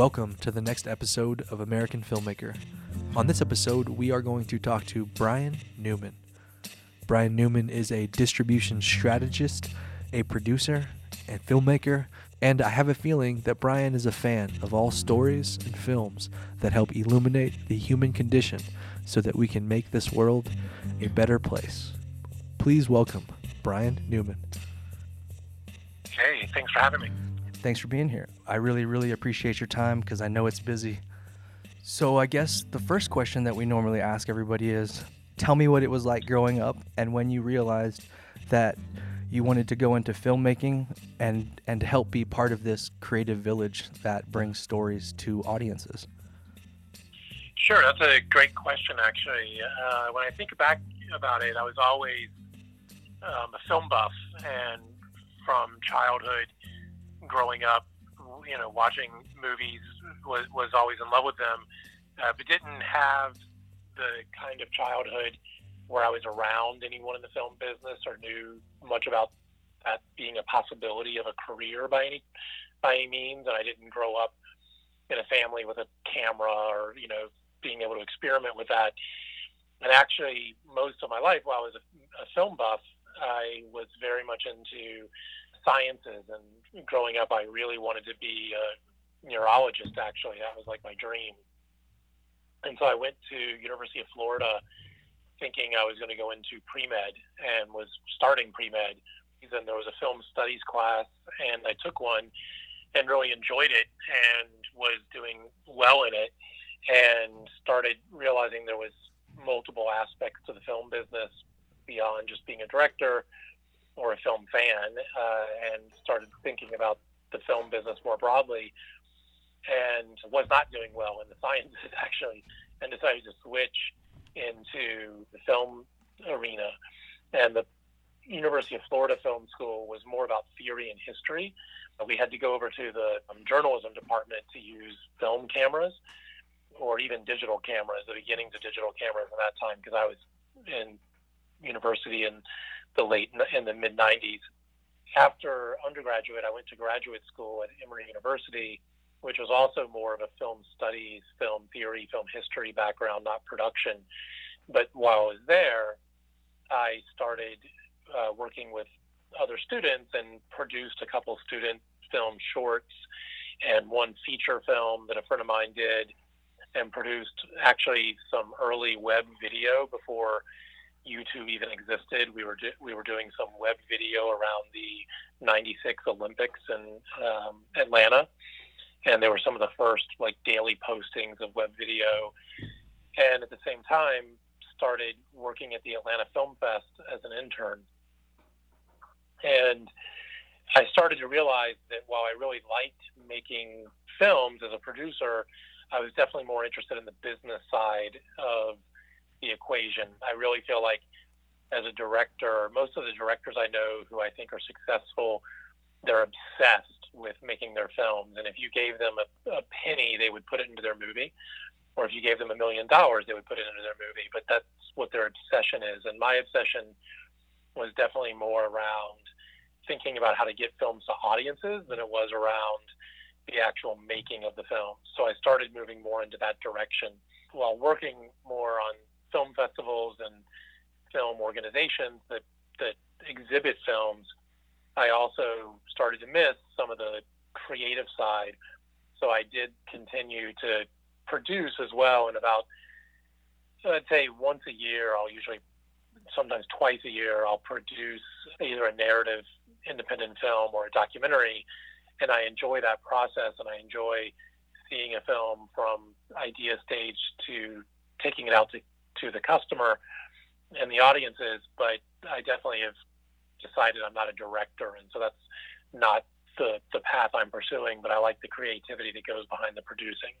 Welcome to the next episode of American Filmmaker. On this episode, we are going to talk to Brian Newman. Brian Newman is a distribution strategist, a producer, and filmmaker, and I have a feeling that Brian is a fan of all stories and films that help illuminate the human condition so that we can make this world a better place. Please welcome Brian Newman. Hey, thanks for having me. Thanks for being here. I really, really appreciate your time because I know it's busy. So, I guess the first question that we normally ask everybody is tell me what it was like growing up and when you realized that you wanted to go into filmmaking and, and help be part of this creative village that brings stories to audiences. Sure, that's a great question, actually. Uh, when I think back about it, I was always um, a film buff, and from childhood, growing up, you know, watching movies was, was always in love with them, uh, but didn't have the kind of childhood where I was around anyone in the film business or knew much about that being a possibility of a career by any by any means. And I didn't grow up in a family with a camera or you know being able to experiment with that. And actually, most of my life, while I was a, a film buff, I was very much into sciences. And growing up, I really wanted to be a neurologist. Actually, that was like my dream. And so I went to University of Florida, thinking I was going to go into pre med, and was starting pre med. Then there was a film studies class, and I took one, and really enjoyed it, and was doing well in it, and started realizing there was multiple aspects to the film business beyond just being a director or a film fan, uh, and started thinking about the film business more broadly, and was not doing well in the sciences actually, and decided to switch into the film arena. And the University of Florida Film School was more about theory and history. We had to go over to the um, journalism department to use film cameras or even digital cameras, the beginnings of digital cameras at that time, because I was in university in the late in the mid 90s. After undergraduate, I went to graduate school at Emory University, which was also more of a film studies, film theory, film history background, not production. But while I was there, I started uh, working with other students and produced a couple student film shorts and one feature film that a friend of mine did and produced actually some early web video before YouTube even existed. We were do, we were doing some web video around the '96 Olympics in um, Atlanta, and they were some of the first like daily postings of web video. And at the same time, started working at the Atlanta Film Fest as an intern. And I started to realize that while I really liked making films as a producer, I was definitely more interested in the business side of the equation. I really feel like as a director, most of the directors I know who I think are successful, they're obsessed with making their films. And if you gave them a, a penny, they would put it into their movie. Or if you gave them a million dollars, they would put it into their movie. But that's what their obsession is. And my obsession was definitely more around thinking about how to get films to audiences than it was around the actual making of the film. So I started moving more into that direction while working more on film festivals and film organizations that, that exhibit films, I also started to miss some of the creative side. So I did continue to produce as well. And about, I'd say once a year, I'll usually, sometimes twice a year, I'll produce either a narrative independent film or a documentary. And I enjoy that process and I enjoy seeing a film from idea stage to taking it out to to the customer and the audiences, but I definitely have decided I'm not a director, and so that's not the the path I'm pursuing. But I like the creativity that goes behind the producing.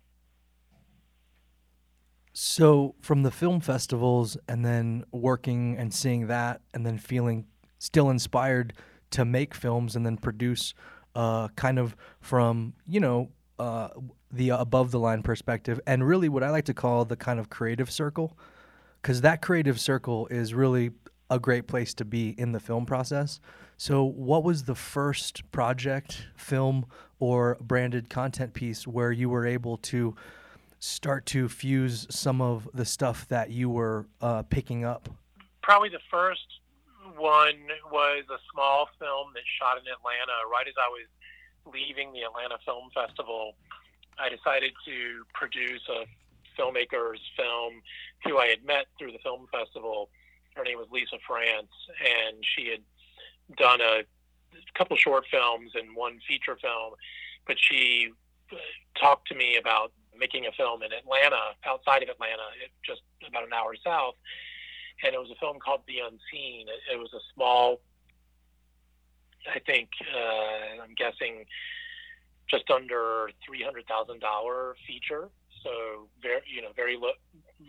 So, from the film festivals, and then working and seeing that, and then feeling still inspired to make films and then produce, uh, kind of from you know uh, the above the line perspective, and really what I like to call the kind of creative circle because that creative circle is really a great place to be in the film process. So, what was the first project, film, or branded content piece where you were able to start to fuse some of the stuff that you were uh, picking up? Probably the first one was a small film that shot in Atlanta right as I was leaving the Atlanta Film Festival. I decided to produce a filmmaker's film who I had met through the film festival. Her name was Lisa France, and she had done a couple short films and one feature film. But she talked to me about making a film in Atlanta, outside of Atlanta, just about an hour south. And it was a film called The Unseen. It, was a small, I think, uh, I'm guessing, just under three hundred thousand dollar feature. So very, you know, very low,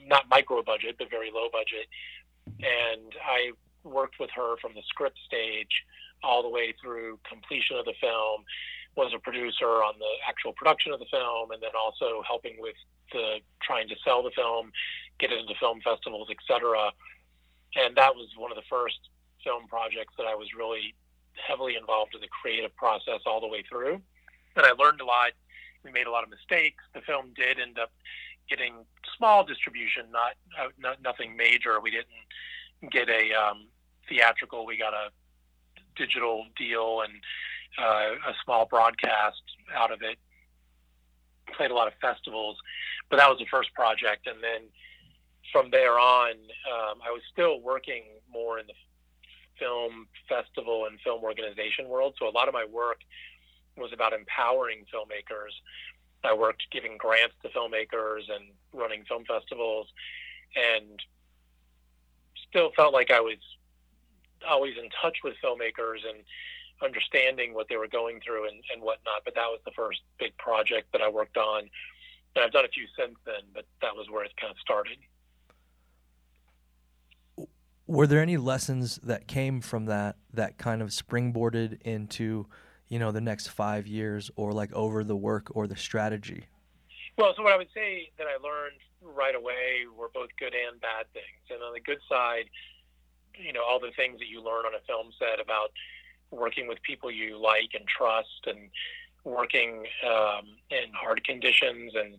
not micro budget, but very low budget. And I worked with her from the script stage all the way through completion of the film. Was a producer on the actual production of the film, and then also helping with the trying to sell the film, get it into film festivals, etc. And that was one of the first film projects that I was really heavily involved in the creative process all the way through and I learned a lot. We made a lot of mistakes. The film did end up getting small distribution, not, uh, not nothing major. We didn't get a um, theatrical. We got a digital deal and uh, a small broadcast out of it. Played a lot of festivals, but that was the first project. And then from there on, um, I was still working more in the film festival and film organization world. So a lot of my work was about empowering filmmakers. I worked giving grants to filmmakers and running film festivals, and still felt like I was always in touch with filmmakers and understanding what they were going through and, and whatnot. But that was the first big project that I worked on. And I've done a few since then, but that was where it kind of started. Were there any lessons that came from that that kind of springboarded into you know the next five years or like over the work or the strategy? Well so what i would say that i learned right away were both good and bad things. And on the good side you know all the things that you learn on a film set about working with people you like and trust and working um, in hard conditions and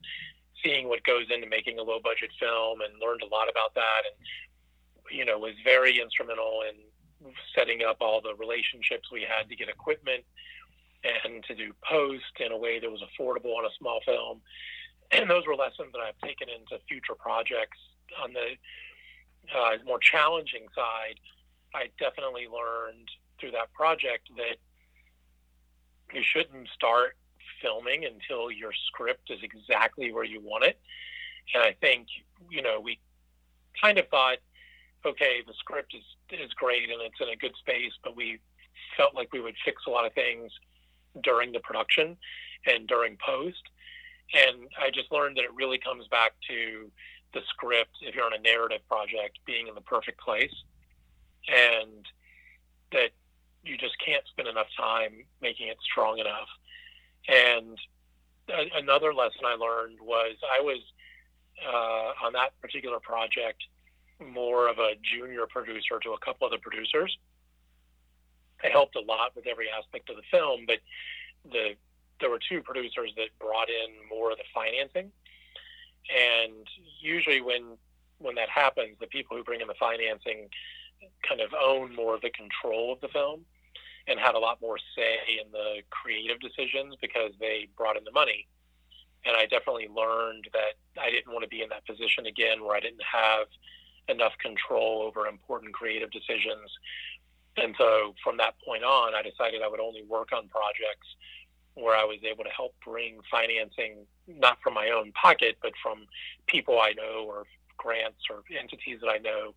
seeing what goes into making a low budget film and learned a lot about that and you know was very instrumental in setting up all the relationships we had to get equipment and to do post in a way that was affordable on a small film. And those were lessons that I've taken into future projects. On the uh, more challenging side, I definitely learned through that project that you shouldn't start filming until your script is exactly where you want it. And I think, you know, we kind of thought, okay, the script is, is great and it's in a good space, but we felt like we would fix a lot of things during the production and during post. And I just learned that it really comes back to the script, if you're on a narrative project, being in the perfect place. And that you just can't spend enough time making it strong enough. And a- another lesson I learned was I was uh, on that particular project more of a junior producer to a couple other producers. I helped a lot with every aspect of the film, but the there were two producers that brought in more of the financing, and usually when when that happens, the people who bring in the financing kind of own more of the control of the film and had a lot more say in the creative decisions because they brought in the money. And I definitely learned that I didn't want to be in that position again where I didn't have enough control over important creative decisions and so from that point on, I decided I would only work on projects where I was able to help bring financing, not from my own pocket, but from people I know or grants or entities that I know,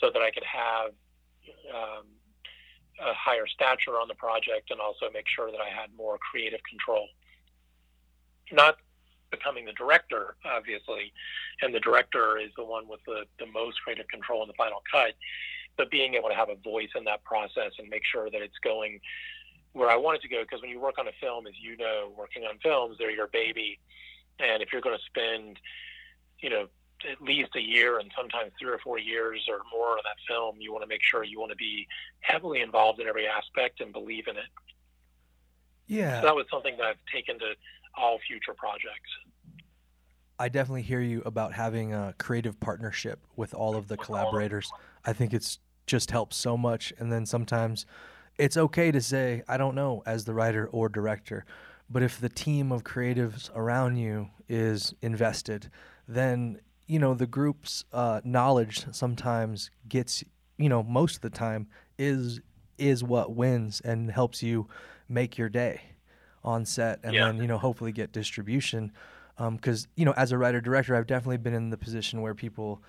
so that I could have um, a higher stature on the project and also make sure that I had more creative control. Not becoming the director, obviously, and the director is the one with the, the most creative control in the final cut but being able to have a voice in that process and make sure that it's going where I want it to go. Because when you work on a film, as you know, working on films, they're your baby, and if you're going to spend, you know, at least a year and sometimes three or four years or more on that film, you want to make sure you want to be heavily involved in every aspect and believe in it. Yeah. So that was something that I've taken to all future projects. I definitely hear you about having a creative partnership with all of the collaborators. I think it's just helps so much. And then sometimes it's okay to say, I don't know, as the writer or director. But if the team of creatives around you is invested, then you know the group's uh, knowledge sometimes gets you know most of the time is is what wins and helps you make your day on set and Yeah. then you know hopefully get distribution because you know as a writer director i've definitely been in the position where people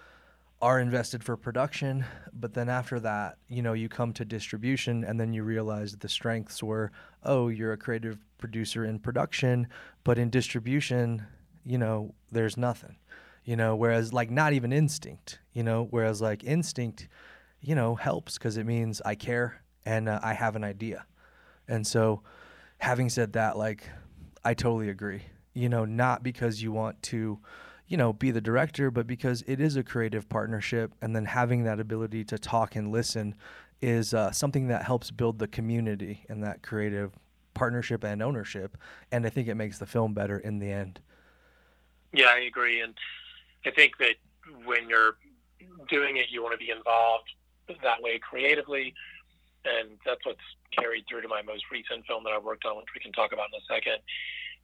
are invested for production but then after that you know you come to distribution and then you realize the strengths were oh you're a creative producer in production but in distribution you know there's nothing you know whereas like not even instinct you know whereas like instinct you know helps because it means i care and uh, i have an idea. And so having said that like i totally agree you know not because you want to you know be the director but because it is a creative partnership and then having that ability to talk and listen is uh, something that helps build the community and that creative partnership and ownership and i think it makes the film better in the end Yeah, I agree, and I think that when you're doing it, you want to be involved that way creatively, and that's what's carried through to my most recent film that I worked on, which we can talk about in a second.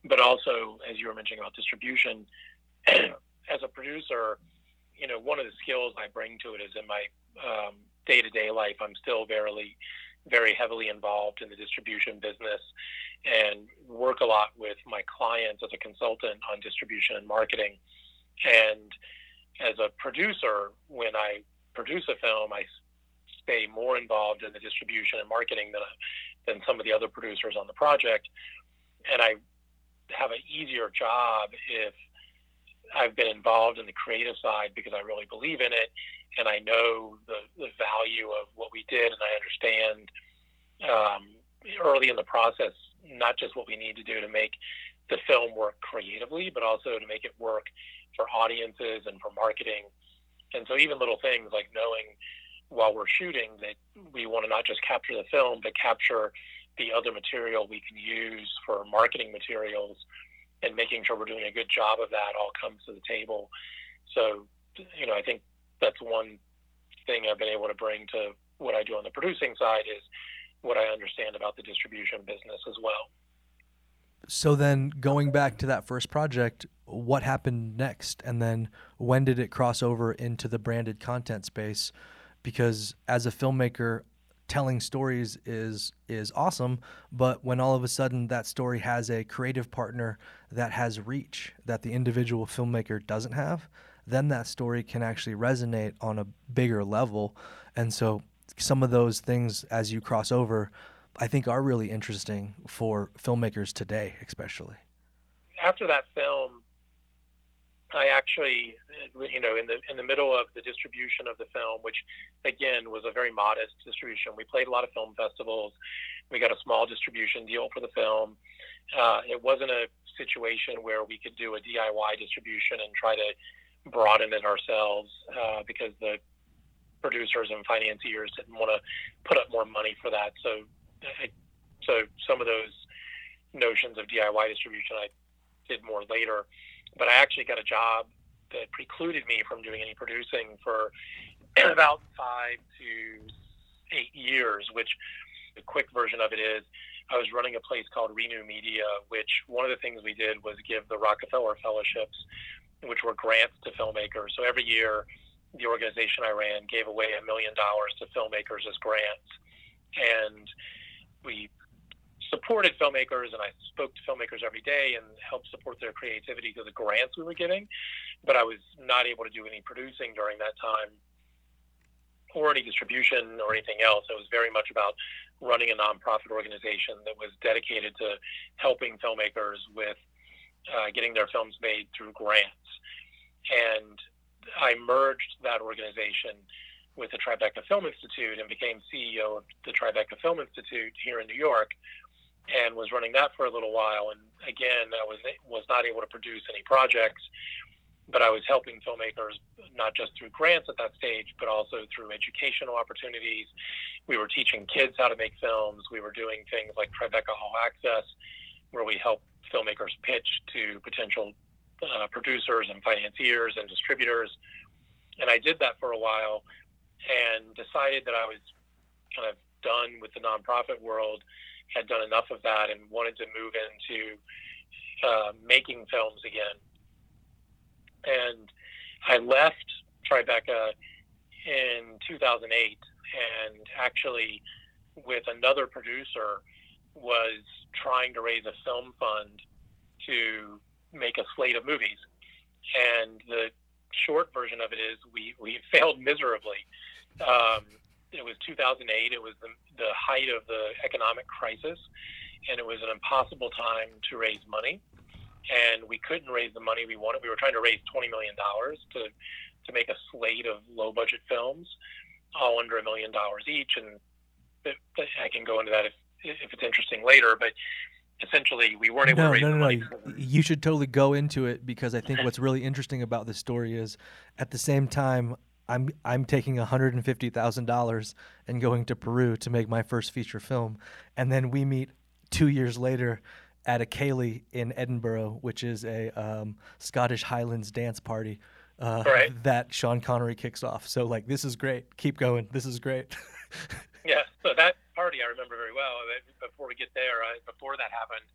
But also, as you were mentioning about distribution, as a producer, you know, one of the skills I bring to it is in my um, day-to-day life, I'm still very, very heavily involved in the distribution business and work a lot with my clients as a consultant on distribution and marketing. And as a producer, when I produce a film, I stay more involved in the distribution and marketing than, than some of the other producers on the project. And I have an easier job if I've been involved in the creative side because I really believe in it and I know the, the value of what we did and I understand um, early in the process not just what we need to do to make the film work creatively, but also to make it work for audiences and for marketing. And so even little things like knowing while we're shooting that we want to not just capture the film, but capture the other material we can use for marketing materials and making sure we're doing a good job of that all comes to the table. So, you know, I think that's one thing I've been able to bring to what I do on the producing side is what I understand about the distribution business as well. So then going back to that first project, what happened next? And then when did it cross over into the branded content space? Because as a filmmaker, telling stories is is awesome, but when all of a sudden that story has a creative partner that has reach that the individual filmmaker doesn't have, then that story can actually resonate on a bigger level. And so some of those things as you cross over I think are really interesting for filmmakers today, especially. After that film, I actually, you know, in the in the middle of the distribution of the film, which again was a very modest distribution. We played a lot of film festivals. We got a small distribution deal for the film. Uh, it wasn't a situation where we could do a DIY distribution and try to broaden it ourselves uh, because the producers and financiers didn't want to put up more money for that. So so some of those notions of DIY distribution I did more later, but I actually got a job that precluded me from doing any producing for about five to eight years. Which the quick version of it is, I was running a place called Renew Media, which one of the things we did was give the Rockefeller Fellowships, which were grants to filmmakers. So every year, the organization I ran gave away a million dollars to filmmakers as grants, and we supported filmmakers and I spoke to filmmakers every day and helped support their creativity through the grants we were getting. But I was not able to do any producing during that time or any distribution or anything else. It was very much about running a nonprofit organization that was dedicated to helping filmmakers with uh, getting their films made through grants. And I merged that organization with the Tribeca Film Institute and became CEO of the Tribeca Film Institute here in New York and was running that for a little while. And again, I was was not able to produce any projects. but I was helping filmmakers not just through grants at that stage, but also through educational opportunities. We were teaching kids how to make films. We were doing things like Tribeca All Access, where we help filmmakers pitch to potential uh, producers and financiers and distributors. And I did that for a while and decided that I was kind of done with the nonprofit world, had done enough of that, and wanted to move into uh, making films again. And I left Tribeca in 2008 and actually, with another producer, was trying to raise a film fund to make a slate of movies. And the short version of it is we, we failed miserably. Um, it was 2008. It was the, the height of the economic crisis, and it was an impossible time to raise money. And we couldn't raise the money we wanted. We were trying to raise $20 million to, to make a slate of low budget films, all under a million dollars each. And I can go into that if, if it's interesting later. But essentially we weren't able no, to raise no, no, money. no. You should totally go into it because I think what's really interesting about this story is at the same time I'm I'm taking $150,000 and going to Peru to make my first feature film and then we meet 2 years later at a Ceilidh in Edinburgh, which is a um, Scottish Highlands dance party uh, right. that Sean Connery kicks off. So like this is great. Keep going. This is great. yeah. So that party I remember very well. Before we get there, uh, before that happened,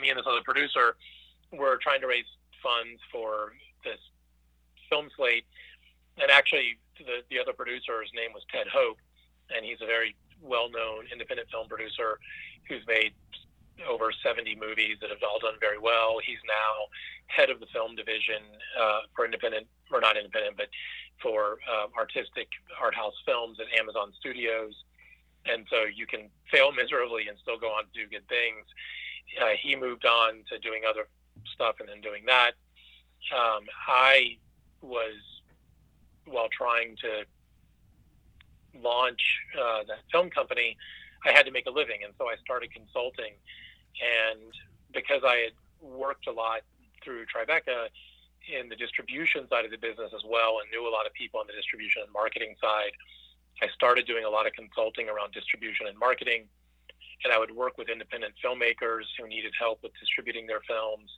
me and this other producer were trying to raise funds for this film slate, and actually the the other producer's name was Ted Hope, and he's a very well-known independent film producer who's made over 70 movies that have all done very well. He's now head of the film division uh, for independent, or not independent, but for uh, artistic art house films at Amazon Studios and so you can fail miserably and still go on to do good things. Uh, he moved on to doing other stuff and then doing that. Um, I was while trying to launch uh, that film company, I had to make a living, and so I started consulting. And because I had worked a lot through Tribeca in the distribution side of the business as well, and knew a lot of people on the distribution and marketing side, I started doing a lot of consulting around distribution and marketing, and I would work with independent filmmakers who needed help with distributing their films.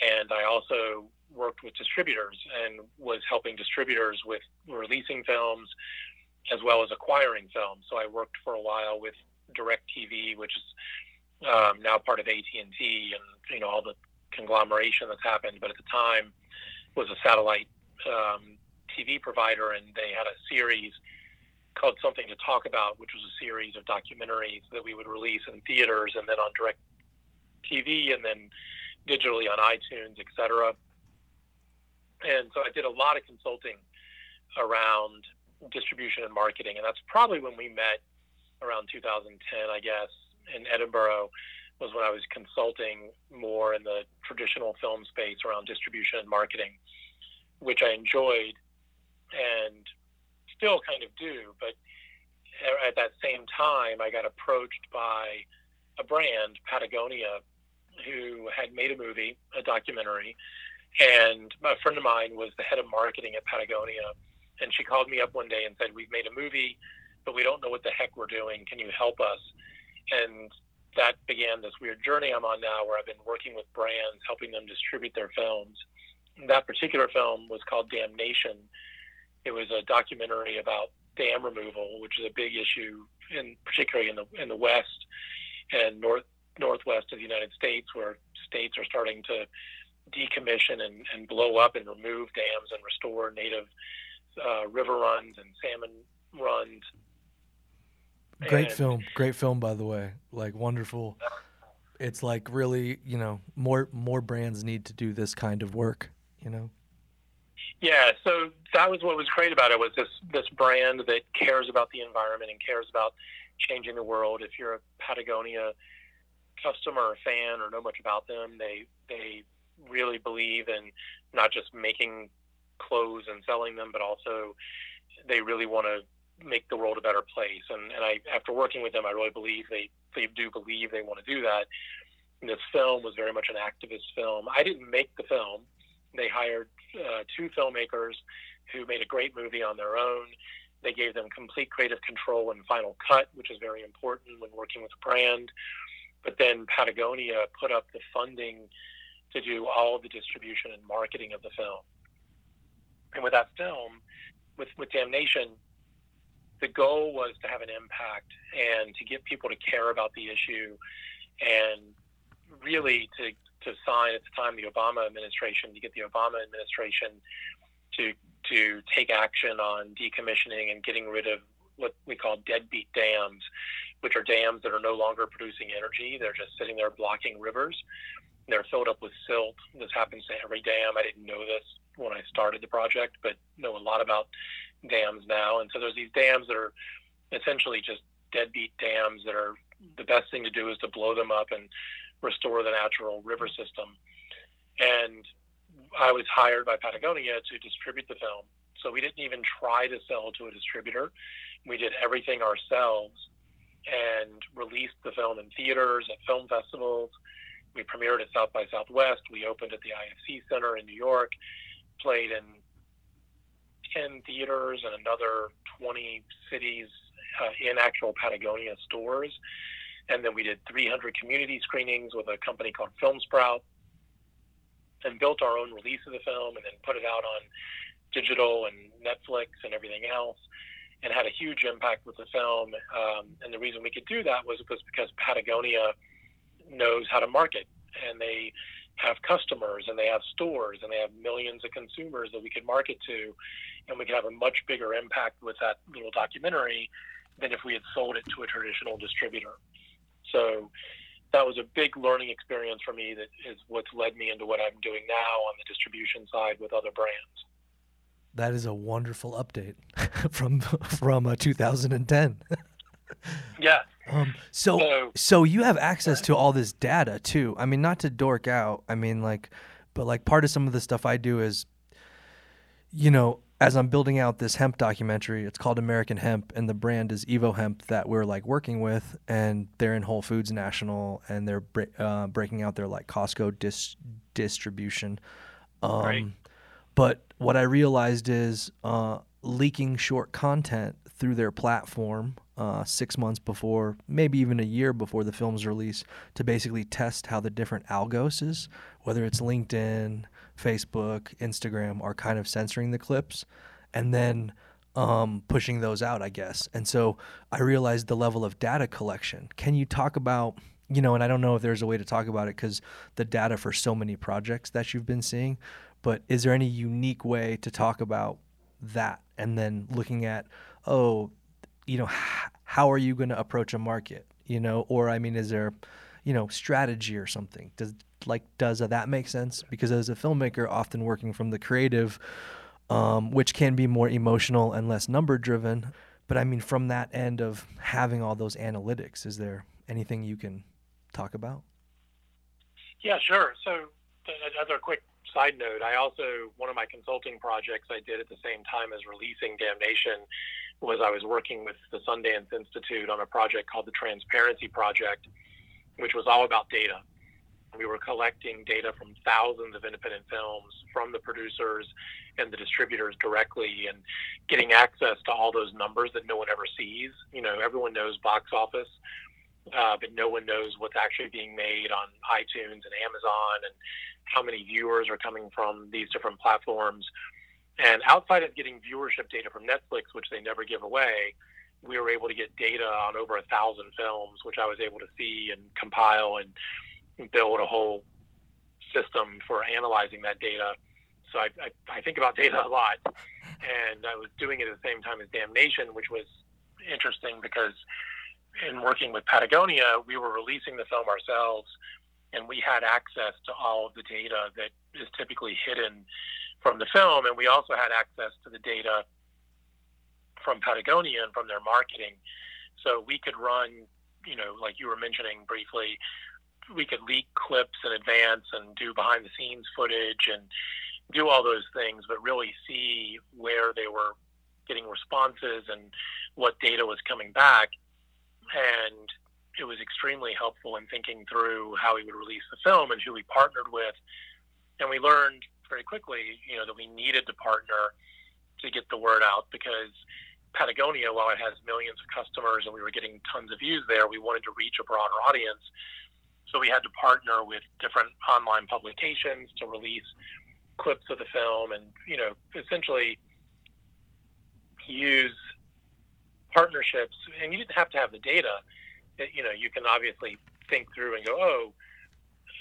And I also worked with distributors and was helping distributors with releasing films as well as acquiring films. So I worked for a while with DirecTV, which is um, now part of AT&T, and you know all the conglomeration that's happened. But at the time, was a satellite um, TV provider, and they had a series called Something to Talk About, which was a series of documentaries that we would release in theaters and then on direct TV and then digitally on iTunes, etc. And so I did a lot of consulting around distribution and marketing, and that's probably when we met around 2010, I guess, in Edinburgh was when I was consulting more in the traditional film space around distribution and marketing, which I enjoyed. And still kind of do, but at that same time, I got approached by a brand, Patagonia, who had made a movie, a documentary, and a friend of mine was the head of marketing at Patagonia, and she called me up one day and said, "We've made a movie, but we don't know what the heck we're doing. Can you help us?" And that began this weird journey I'm on now, where I've been working with brands, helping them distribute their films. That particular film was called Damnation, it was a documentary about dam removal, which is a big issue, in particularly in the in the West and north northwest of the United States, where states are starting to decommission and, and blow up and remove dams and restore native uh, river runs and salmon runs. Great and, film, great film, by the way. Like wonderful. It's like really, you know, more more brands need to do this kind of work. You know. Yeah, so that was what was great about it was this this brand that cares about the environment and cares about changing the world. If you're a Patagonia customer or fan or know much about them, they they really believe in not just making clothes and selling them, but also they really want to make the world a better place. And and I after working with them, I really believe they they do believe they want to do that. And this film was very much an activist film. I didn't make the film They hired uh, two filmmakers who made a great movie on their own. They gave them complete creative control and final cut, which is very important when working with a brand. But then Patagonia put up the funding to do all the distribution and marketing of the film. And with that film, with, with Damnation, the goal was to have an impact and to get people to care about the issue and really to, to sign at the time the Obama administration, to get the Obama administration to, to take action on decommissioning and getting rid of what we call deadbeat dams, which are dams that are no longer producing energy. They're just sitting there blocking rivers. They're filled up with silt. This happens to every dam. I didn't know this when I started the project, but know a lot about dams now. And so there's these dams that are essentially just deadbeat dams that are the best thing to do is to blow them up and restore the natural river system. And I was hired by Patagonia to distribute the film. So we didn't even try to sell to a distributor. We did everything ourselves and released the film in theaters, at film festivals. We premiered at South by Southwest. We opened at the IFC Center in New York, played in 10 theaters and another 20 cities uh, in actual Patagonia stores. And then we did 300 community screenings with a company called Film Sprout and built our own release of the film and then put it out on digital and Netflix and everything else and had a huge impact with the film. Um, and the reason we could do that was, was because Patagonia knows how to market and they have customers and they have stores and they have millions of consumers that we could market to and we could have a much bigger impact with that little documentary than if we had sold it to a traditional distributor. So that was a big learning experience for me that is what's led me into what I'm doing now on the distribution side with other brands. That is a wonderful update from from uh, 2010. yeah. Um, so, so, so you have access to all this data too. I mean, not to dork out. I mean, like, but like part of some of the stuff I do is, you know, as I'm building out this hemp documentary, it's called American Hemp, and the brand is Evo Hemp that we're like working with, and they're in Whole Foods National, and they're uh, breaking out their like Costco dis- distribution. Um, right. But what I realized is uh, leaking short content through their platform uh, six months before, maybe even a year before the film's release, to basically test how the different algos is, whether it's LinkedIn, Facebook, Instagram, are kind of censoring the clips, and then um, pushing those out, I guess. And so I realized the level of data collection. Can you talk about, you know, and I don't know if there's a way to talk about it because the data for so many projects that you've been seeing, but is there any unique way to talk about that and then looking at, oh, you know, how are you going to approach a market? You know, or I mean, is there, you know, strategy or something? Does like does that make sense? Because as a filmmaker, often working from the creative, um, which can be more emotional and less number driven. But I mean, from that end of having all those analytics, is there anything you can talk about? Yeah, sure. So, another quick side note, I also, one of my consulting projects I did at the same time as releasing Damnation was I was working with the Sundance Institute on a project called the Transparency Project, which was all about data. We were collecting data from thousands of independent films from the producers and the distributors directly and getting access to all those numbers that no one ever sees. You know, everyone knows box office, uh, but no one knows what's actually being made on iTunes and Amazon and how many viewers are coming from these different platforms. And outside of getting viewership data from Netflix, which they never give away, we were able to get data on over a thousand films, which I was able to see and compile and build a whole system for analyzing that data. So I, I, I think about data a lot. And I was doing it at the same time as Damnation, which was interesting because in working with Patagonia, we were releasing the film ourselves and we had access to all of the data that is typically hidden from the film, and we also had access to the data from Patagonia and from their marketing. So we could run, you know, like you were mentioning briefly, we could leak clips in advance and do behind the scenes footage and do all those things, but really see where they were getting responses and what data was coming back. And it was extremely helpful in thinking through how we would release the film and who we partnered with. And we learned very quickly, you know, that we needed to partner to get the word out because Patagonia, while it has millions of customers and we were getting tons of views there, we wanted to reach a broader audience. So we had to partner with different online publications to release clips of the film and, you know, essentially use partnerships. And you didn't have to have the data. You know, you can obviously think through and go, oh,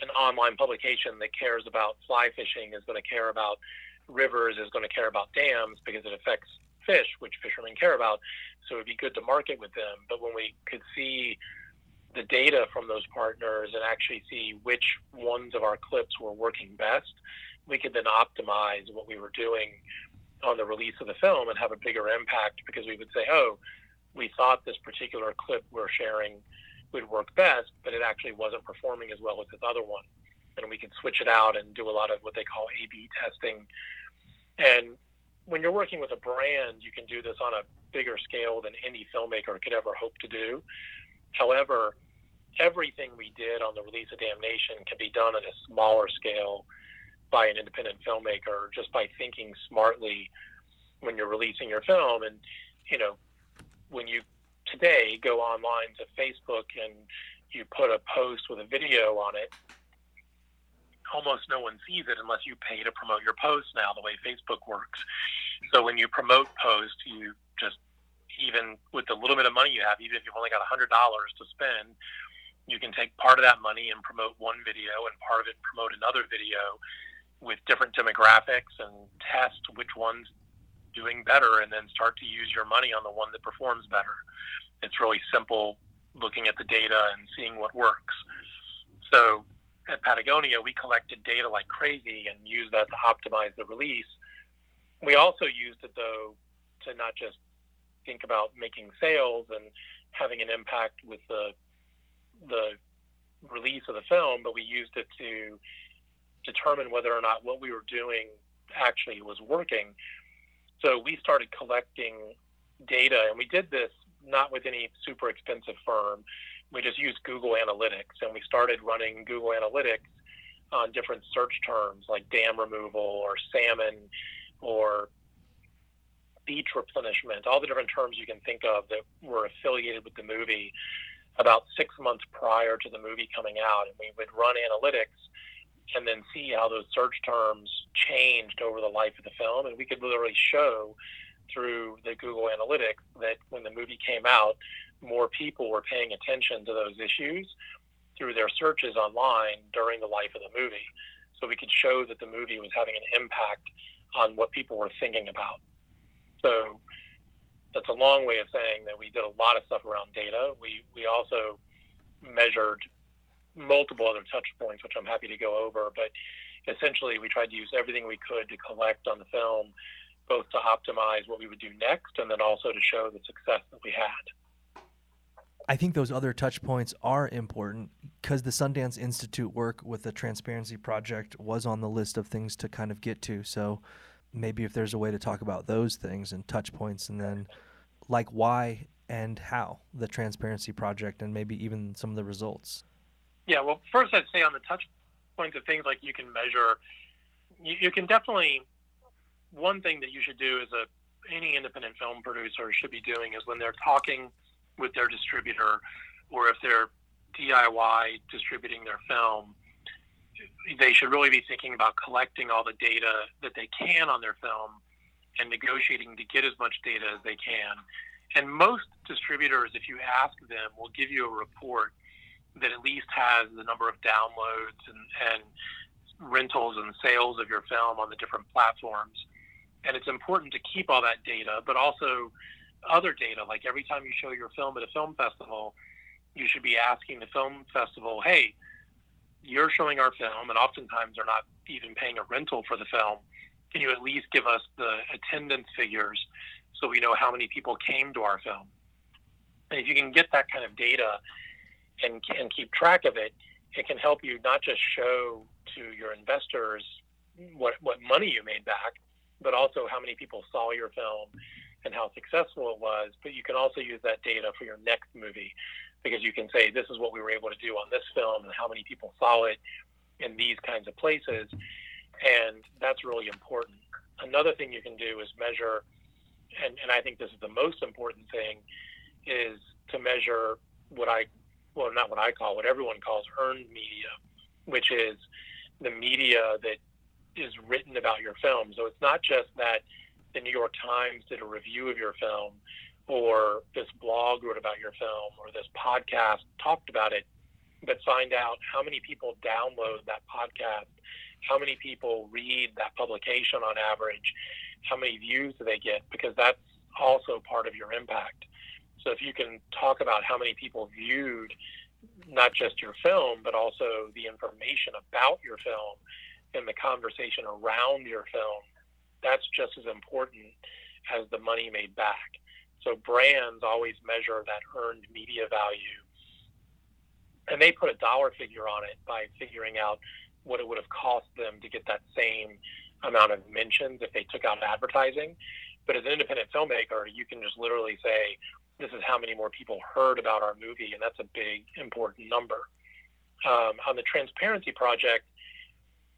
an online publication that cares about fly fishing is going to care about rivers, is going to care about dams because it affects fish, which fishermen care about. So it'd be good to market with them. But when we could see the data from those partners and actually see which ones of our clips were working best, we could then optimize what we were doing on the release of the film and have a bigger impact because we would say, oh, we thought this particular clip we're sharing would work best, but it actually wasn't performing as well as this other one. And we could switch it out and do a lot of what they call A B testing. And when you're working with a brand, you can do this on a bigger scale than any filmmaker could ever hope to do. However, everything we did on the release of Damnation can be done at a smaller scale by an independent filmmaker just by thinking smartly when you're releasing your film. And, you know, when you today go online to Facebook and you put a post with a video on it, almost no one sees it unless you pay to promote your post now, the way Facebook works. So when you promote posts, you just, even with the little bit of money you have, even if you've only got $100 to spend, you can take part of that money and promote one video and part of it promote another video with different demographics and test which one's doing better and then start to use your money on the one that performs better. It's really simple looking at the data and seeing what works. So at Patagonia, we collected data like crazy and used that to optimize the release. We also used it though to not just think about making sales and having an impact with the the release of the film, but we used it to determine whether or not what we were doing actually was working. So we started collecting data, and we did this not with any super expensive firm we just used Google Analytics and we started running Google Analytics on different search terms like dam removal or salmon or beach replenishment, all the different terms you can think of that were affiliated with the movie about six months prior to the movie coming out. And we would run analytics and then see how those search terms changed over the life of the film. And we could literally show through the Google Analytics that when the movie came out, more people were paying attention to those issues through their searches online during the life of the movie. So we could show that the movie was having an impact on what people were thinking about. So that's a long way of saying that we did a lot of stuff around data. We we also measured multiple other touch points, which I'm happy to go over. But essentially, we tried to use everything we could to collect on the film, both to optimize what we would do next, and then also to show the success that we had. I think those other touch points are important because the Sundance Institute work with the Transparency Project was on the list of things to kind of get to. So maybe if there's a way to talk about those things and touch points and then like why and how the Transparency Project and maybe even some of the results. Yeah, well, first I'd say on the touch points of things like you can measure, you, you can definitely, one thing that you should do is a any independent film producer should be doing is when they're talking with their distributor, or if they're DIY distributing their film, they should really be thinking about collecting all the data that they can on their film and negotiating to get as much data as they can. And most distributors, if you ask them, will give you a report that at least has the number of downloads and, and rentals and sales of your film on the different platforms. And it's important to keep all that data, but also other data. Like every time you show your film at a film festival, you should be asking the film festival, hey, you're showing our film, and oftentimes they're not even paying a rental for the film. Can you at least give us the attendance figures so we know how many people came to our film? And if you can get that kind of data and, keep track of it, it can help you not just show to your investors what, what money you made back, but also how many people saw your film and how successful it was, but you can also use that data for your next movie because you can say, this is what we were able to do on this film and how many people saw it in these kinds of places. and that's really important. Another thing you can do is measure, and, and I think this is the most important thing, is to measure what I, well, not what I call, what everyone calls earned media, which is the media that is written about your film. So it's not just that the New York Times did a review of your film, or this blog wrote about your film, or this podcast talked about it, but find out how many people download that podcast, how many people read that publication on average, how many views do they get, because that's also part of your impact. So if you can talk about how many people viewed not just your film, but also the information about your film and the conversation around your film, that's just as important as the money made back. So brands always measure that earned media value. And they put a dollar figure on it by figuring out what it would have cost them to get that same amount of mentions if they took out advertising. But as an independent filmmaker, you can just literally say, this is how many more people heard about our movie, and that's a big, important number. Um, on the Transparency Project,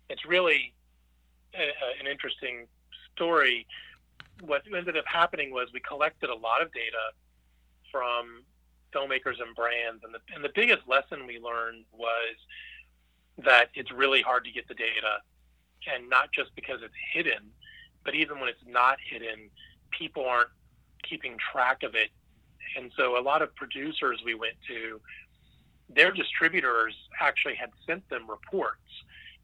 it's really a, a, an interesting story. What ended up happening was we collected a lot of data from filmmakers and brands, and the, and the biggest lesson we learned was that it's really hard to get the data, and not just because it's hidden, but even when it's not hidden, people aren't keeping track of it and so a lot of producers we went to, their distributors actually had sent them reports,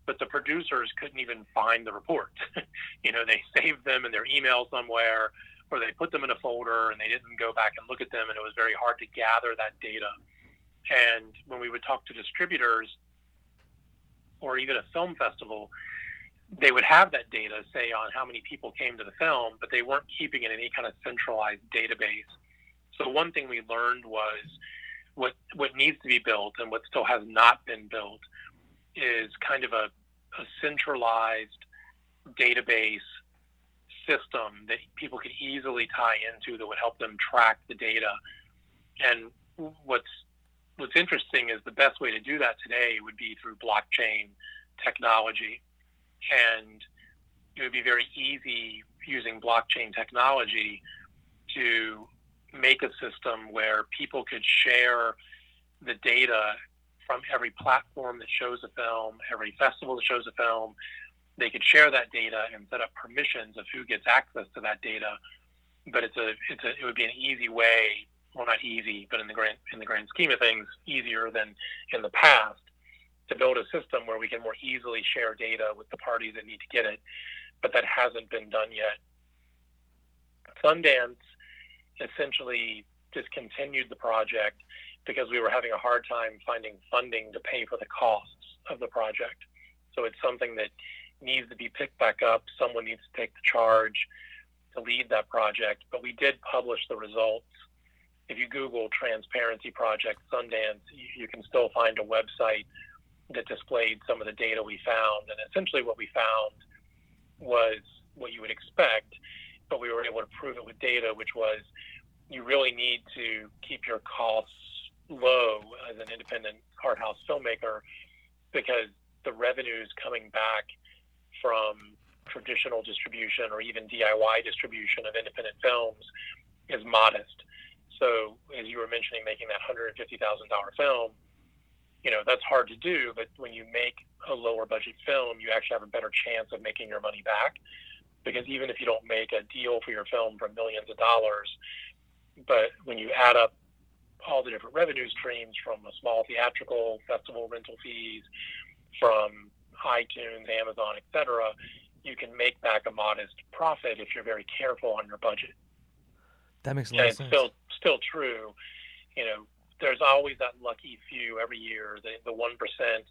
but the producers couldn't even find the report. you know, they saved them in their email somewhere or they put them in a folder and they didn't go back and look at them and it was very hard to gather that data. And when we would talk to distributors or even a film festival, they would have that data, say, on how many people came to the film, but they weren't keeping it in any kind of centralized database. So one thing we learned was what what needs to be built and what still has not been built is kind of a, a centralized database system that people could easily tie into that would help them track the data. And what's what's interesting is the best way to do that today would be through blockchain technology. And it would be very easy using blockchain technology to make a system where people could share the data from every platform that shows a film, every festival that shows a film. They could share that data and set up permissions of who gets access to that data. But it's a, it's a, it would be an easy way, well, not easy, but in the grand, in the grand scheme of things, easier than in the past to build a system where we can more easily share data with the parties that need to get it. But that hasn't been done yet. Sundance essentially discontinued the project because we were having a hard time finding funding to pay for the costs of the project. So it's something that needs to be picked back up. Someone needs to take the charge to lead that project. But we did publish the results. If you Google Transparency Project Sundance, you, can still find a website that displayed some of the data we found. And essentially, what we found was what you would expect but we were able to prove it with data, which was you really need to keep your costs low as an independent art house filmmaker because the revenues coming back from traditional distribution or even DIY distribution of independent films is modest. So, as you were mentioning, making that $150,000 film, you know, that's hard to do, but when you make a lower budget film, you actually have a better chance of making your money back because even if you don't make a deal for your film for millions of dollars, but when you add up all the different revenue streams from a small theatrical festival rental fees, from iTunes, Amazon, etc., you can make back a modest profit if you're very careful on your budget. That makes a lot and of sense. Still, still true. You know, there's always that lucky few every year, the the one percent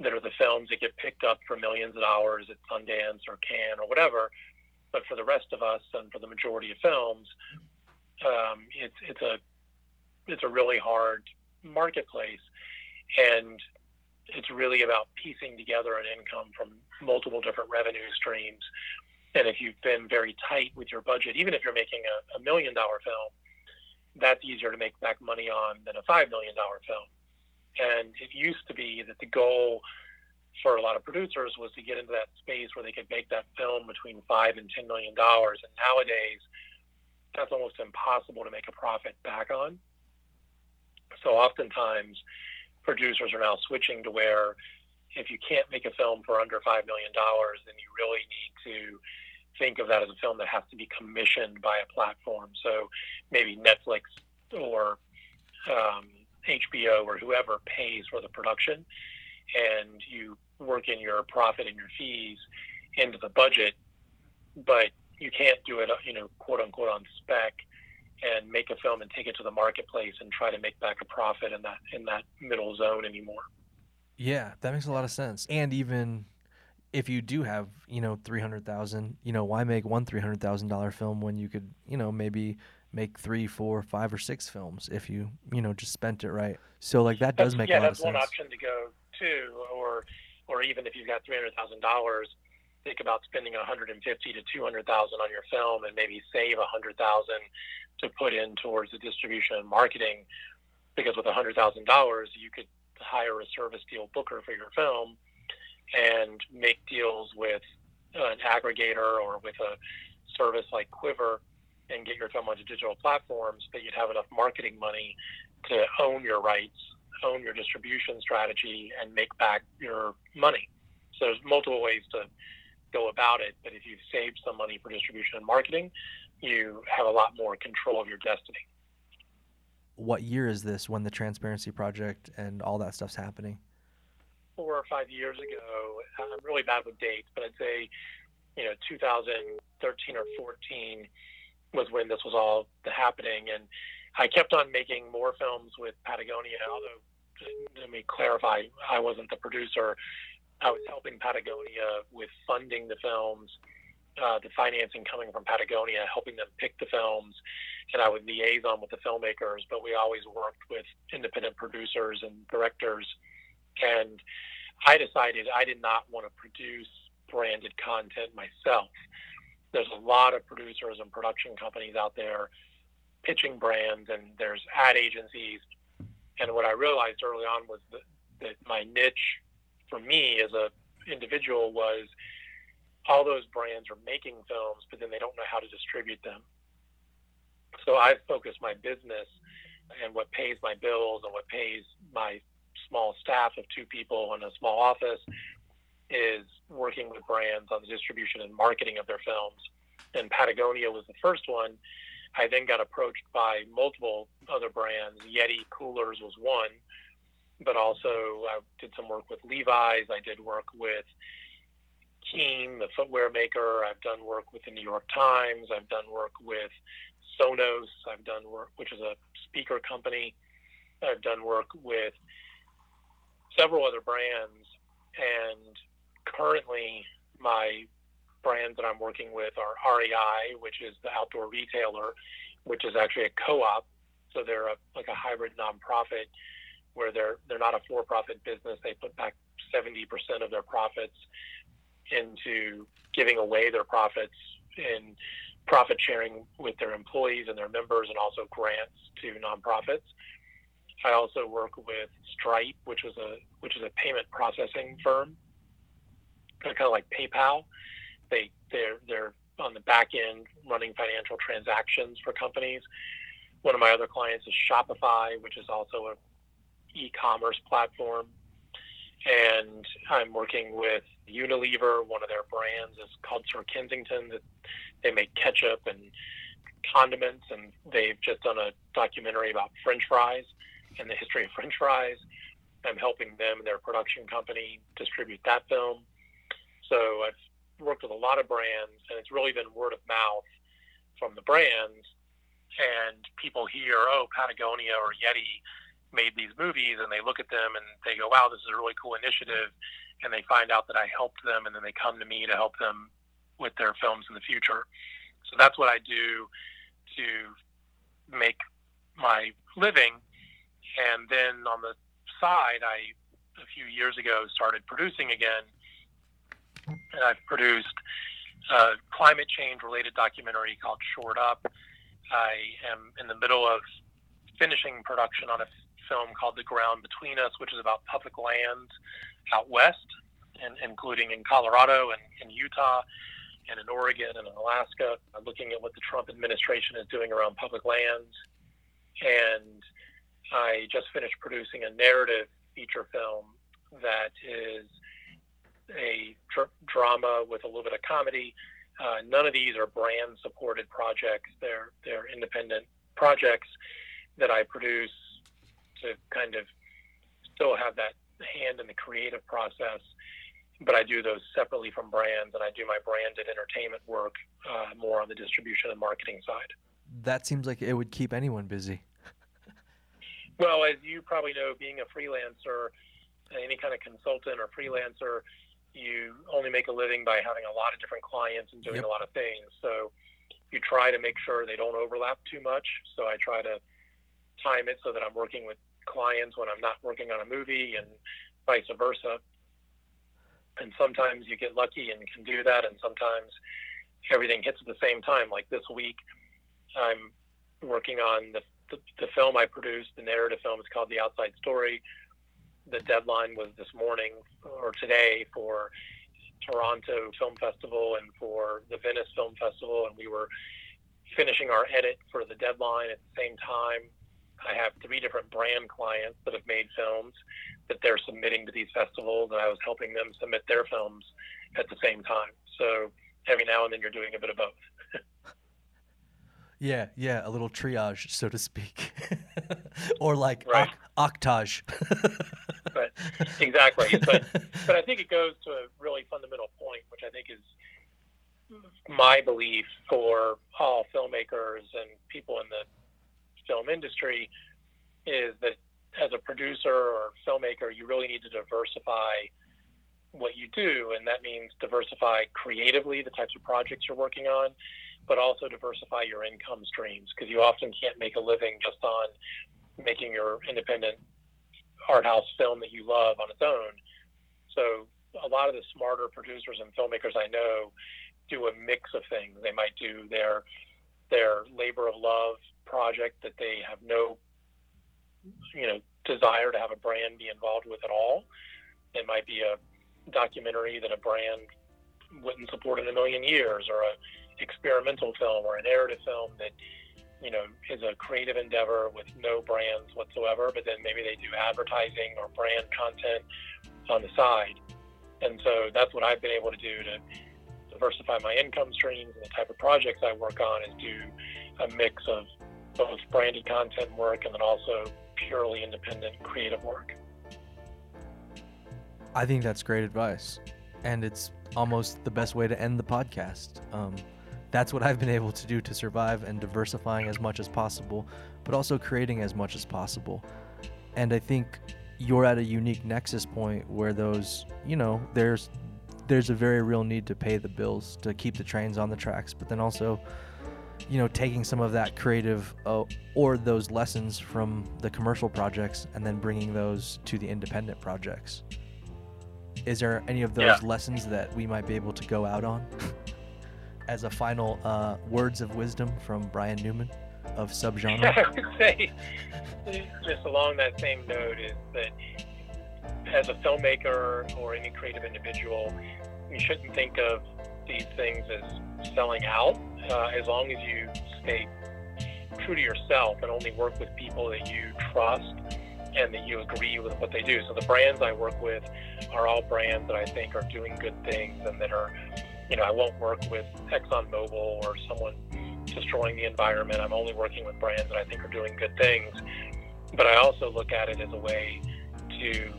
that are the films that get picked up for millions of dollars at Sundance or Cannes or whatever. But for the rest of us and for the majority of films, um, it's it's a it's a really hard marketplace, and it's really about piecing together an income from multiple different revenue streams. And if you've been very tight with your budget, even if you're making a, a million dollar film, that's easier to make back money on than a five million dollar film. And it used to be that the goal for a lot of producers was to get into that space where they could make that film between five and ten million dollars. And nowadays, that's almost impossible to make a profit back on. So oftentimes, producers are now switching to where if you can't make a film for under five million dollars, then you really need to think of that as a film that has to be commissioned by a platform. So maybe Netflix or um, HBO or whoever pays for the production, and you work in your profit and your fees into the budget, but you can't do it, you know, quote unquote on spec and make a film and take it to the marketplace and try to make back a profit in that in that middle zone anymore. Yeah, that makes a lot of sense. And even if you do have, you know, 300,000, you know, why make one $300,000 film when you could, you know, maybe make three, four, five or six films if you, you know, just spent it right. So like that does that's, make yeah, a lot of sense. Yeah, that's one option to go to or or even if you've got $300,000 think about spending 150 to 200,000 on your film and maybe save a 100,000 to put in towards the distribution and marketing because with a $100,000 you could hire a service deal booker for your film and make deals with an aggregator or with a service like Quiver and get your film onto digital platforms, but you'd have enough marketing money to own your rights, own your distribution strategy, and make back your money. So there's multiple ways to go about it, but if you've saved some money for distribution and marketing, you have a lot more control of your destiny. What year is this when the Transparency Project and all that stuff's happening? Four or five years ago. I'm really bad with dates, but I'd say, you know, 2013 or 14 was when this was all happening. And I kept on making more films with Patagonia, although let me clarify, I wasn't the producer. I was helping Patagonia with funding the films, uh, the financing coming from Patagonia, helping them pick the films, and I would liaison with the filmmakers. But we always worked with independent producers and directors, and I decided I did not want to produce branded content myself. There's a lot of producers and production companies out there pitching brands, and there's ad agencies. And what I realized early on was that, that my niche for me as a individual was all those brands are making films, but then they don't know how to distribute them. So I focus my business and what pays my bills and what pays my small staff of two people in a small office is working with brands on the distribution and marketing of their films. And Patagonia was the first one. I then got approached by multiple other brands. Yeti Coolers was one but also I did some work with Levi's. I did work with Keen, the footwear maker. I've done work with the New York Times. I've done work with Sonos. I've done work, which is a speaker company. I've done work with several other brands, and currently my brands that I'm working with are REI, which is the outdoor retailer, which is actually a co-op. So they're a, like a hybrid nonprofit where they're they're not a for-profit business. They put back 70% of their profits into giving away their profits in profit sharing with their employees and their members, and also grants to nonprofits. I also work with Stripe, which is a which is a payment processing firm. They're kind of like PayPal. They they're they're on the back end running financial transactions for companies. One of my other clients is Shopify, which is also a e-commerce platform. And I'm working with Unilever. One of their brands is called Sir Kensington. That they make ketchup and condiments, and they've just done a documentary about French fries and the history of French fries. I'm helping them their production company distribute that film. So I've worked with a lot of brands, and it's really been word of mouth from the brands. And people hear, oh, Patagonia or Yeti made these movies and they look at them and they go, wow, this is a really cool initiative. And they find out that I helped them and then they come to me to help them with their films in the future. So that's what I do to make my living. And then on the side, I, a few years ago, started producing again. And I've produced a climate change related documentary called Shored Up. I am in the middle of finishing production on a film called The Ground Between Us, which is about public lands out west. and, including in Colorado and in Utah and in Oregon and in Alaska, looking at what the Trump administration is doing around public lands. And I just finished producing a narrative feature film that is a dr- drama with a little bit of comedy. Uh, none of these are brand supported projects. They're they're independent projects that I produce to kind of still have that hand in the creative process, but I do those separately from brands, and I do my branded entertainment work uh, more on the distribution and marketing side. That seems like it would keep anyone busy. well, as you probably know, being a freelancer, any kind of consultant or freelancer, you only make a living by having a lot of different clients and doing yep. a lot of things. So you try to make sure they don't overlap too much. So I try to time it so that I'm working with clients when I'm not working on a movie and vice versa. And sometimes you get lucky and can do that, and sometimes everything hits at the same time. Like this week, I'm working on the, the, the film I produced, the narrative film. It's called The Outside Story. The deadline was this morning or today for Toronto Film Festival and for the Venice Film Festival, and we were finishing our edit for the deadline at the same time. I have three different brand clients that have made films that they're submitting to these festivals, and I was helping them submit their films at the same time. So every now and then you're doing a bit of both. Yeah, yeah, a little triage, so to speak, or like right. octage. but exactly, but but I think it goes to a really fundamental point, which I think is my belief for all filmmakers and people in the film industry is that as a producer or filmmaker, you really need to diversify what you do, and that means diversify creatively the types of projects you're working on, but also diversify your income streams because you often can't make a living just on making your independent art house film that you love on its own. So a lot of the smarter producers and filmmakers I know do a mix of things. They might do their their labor of love project that they have no, you know, desire to have a brand be involved with at all. It might be a documentary that a brand wouldn't support in a million years, or a experimental film, or a narrative film that you know is a creative endeavor with no brands whatsoever. But then maybe they do advertising or brand content on the side, and so that's what I've been able to do to diversify my income streams and the type of projects I work on is do a mix of both branded content work and then also purely independent creative work. I think that's great advice. And it's almost the best way to end the podcast. Um, that's what I've been able to do to survive and diversifying as much as possible, but also creating as much as possible. And I think you're at a unique nexus point where those, you know, there's there's a very real need to pay the bills to keep the trains on the tracks, but then also you know taking some of that creative uh, or those lessons from the commercial projects and then bringing those to the independent projects is there any of those yeah. lessons that we might be able to go out on as a final uh, words of wisdom from brian newman of Sub-Genre i would say just along that same note is that as a filmmaker or any creative individual you shouldn't think of these things as selling out uh, as long as you stay true to yourself and only work with people that you trust and that you agree with what they do. So the brands I work with are all brands that I think are doing good things and that are, you know, I won't work with ExxonMobil or someone destroying the environment. I'm only working with brands that I think are doing good things. But I also look at it as a way to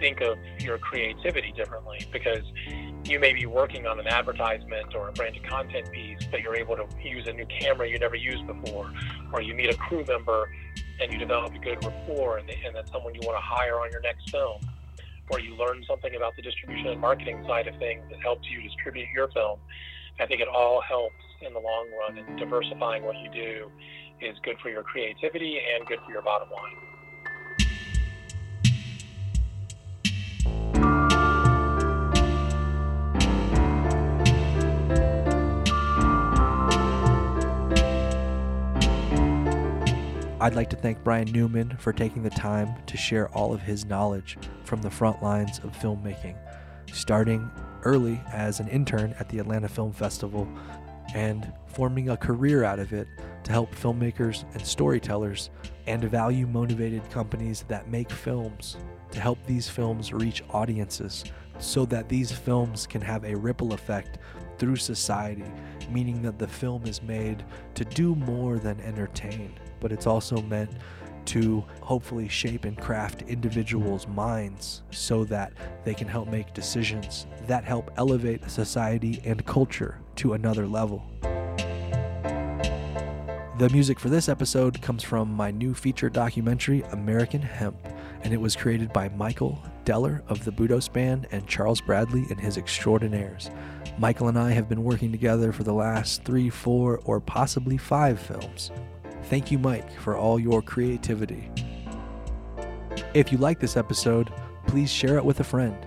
think of your creativity differently because you may be working on an advertisement or a branded content piece, but you're able to use a new camera you never used before, or you meet a crew member and you develop a good rapport, and, and that's someone you want to hire on your next film, or you learn something about the distribution and marketing side of things that helps you distribute your film. I think it all helps in the long run, and diversifying what you do is good for your creativity and good for your bottom line. I'd like to thank Brian Newman for taking the time to share all of his knowledge from the front lines of filmmaking, starting early as an intern at the Atlanta Film Festival and forming a career out of it to help filmmakers and storytellers and value motivated companies that make films to help these films reach audiences so that these films can have a ripple effect through society, meaning that the film is made to do more than entertain, but it's also meant to hopefully shape and craft individuals' minds so that they can help make decisions that help elevate society and culture to another level. The music for this episode comes from my new feature documentary, American Hemp, and it was created by Michael Deller of the Budos Band and Charles Bradley and his Extraordinaires. Michael and I have been working together for the last three, four, or possibly five films. Thank you, Mike, for all your creativity. If you like this episode, please share it with a friend.